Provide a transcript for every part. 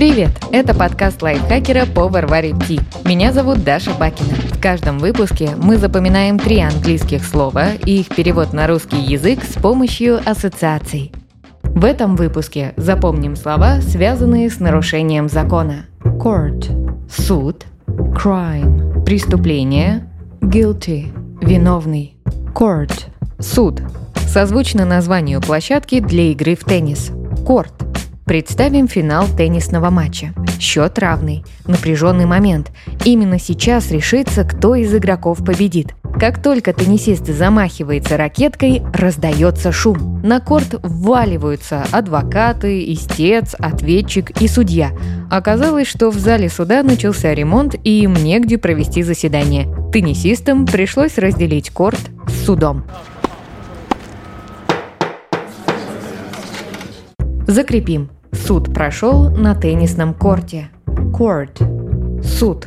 Привет! Это подкаст лайфхакера по Варваре Ти. Меня зовут Даша Бакина. В каждом выпуске мы запоминаем три английских слова и их перевод на русский язык с помощью ассоциаций. В этом выпуске запомним слова, связанные с нарушением закона. Court – суд, crime – преступление, guilty – виновный, court – суд – созвучно названию площадки для игры в теннис – корт – Представим финал теннисного матча. Счет равный. Напряженный момент. Именно сейчас решится, кто из игроков победит. Как только теннисист замахивается ракеткой, раздается шум. На корт вваливаются адвокаты, истец, ответчик и судья. Оказалось, что в зале суда начался ремонт и им негде провести заседание. Теннисистам пришлось разделить корт с судом. Закрепим. Суд прошел на теннисном корте. Court. Суд.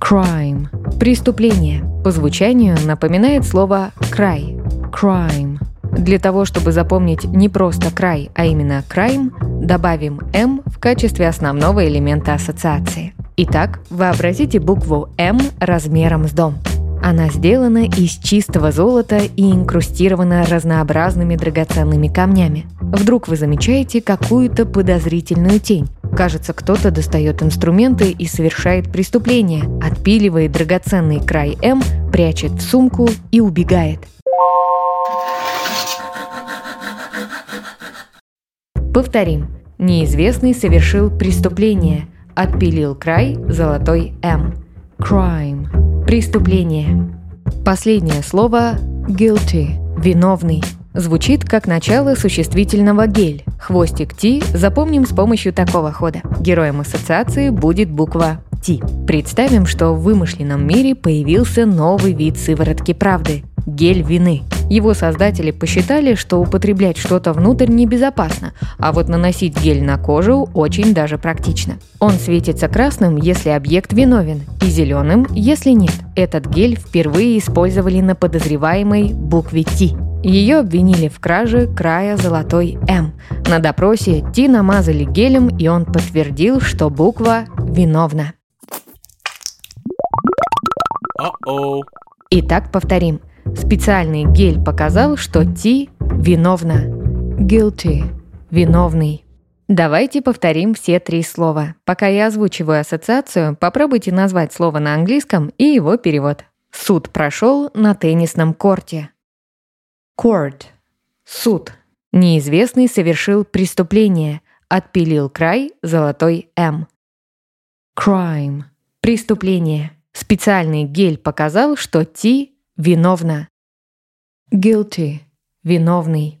Crime. Преступление. По звучанию напоминает слово край. Crime. Для того, чтобы запомнить не просто край, а именно crime, добавим «м» в качестве основного элемента ассоциации. Итак, вообразите букву «М» размером с дом – она сделана из чистого золота и инкрустирована разнообразными драгоценными камнями. Вдруг вы замечаете какую-то подозрительную тень. Кажется, кто-то достает инструменты и совершает преступление, отпиливает драгоценный край М, прячет в сумку и убегает. Повторим. Неизвестный совершил преступление, отпилил край золотой М. Crime. Преступление. Последнее слово guilty – виновный. Звучит как начало существительного гель. Хвостик Ти запомним с помощью такого хода. Героем ассоциации будет буква Ти. Представим, что в вымышленном мире появился новый вид сыворотки правды – гель вины – его создатели посчитали, что употреблять что-то внутрь небезопасно, а вот наносить гель на кожу очень даже практично. Он светится красным, если объект виновен, и зеленым, если нет. Этот гель впервые использовали на подозреваемой букве Т. Ее обвинили в краже края золотой М. На допросе Ти намазали гелем, и он подтвердил, что буква виновна. Uh-oh. Итак, повторим. Специальный гель показал, что Ти виновна. Guilty – виновный. Давайте повторим все три слова. Пока я озвучиваю ассоциацию, попробуйте назвать слово на английском и его перевод. Суд прошел на теннисном корте. Court – суд. Неизвестный совершил преступление, отпилил край золотой М. Crime – преступление. Специальный гель показал, что Ти Виновна. Guilty. Виновный.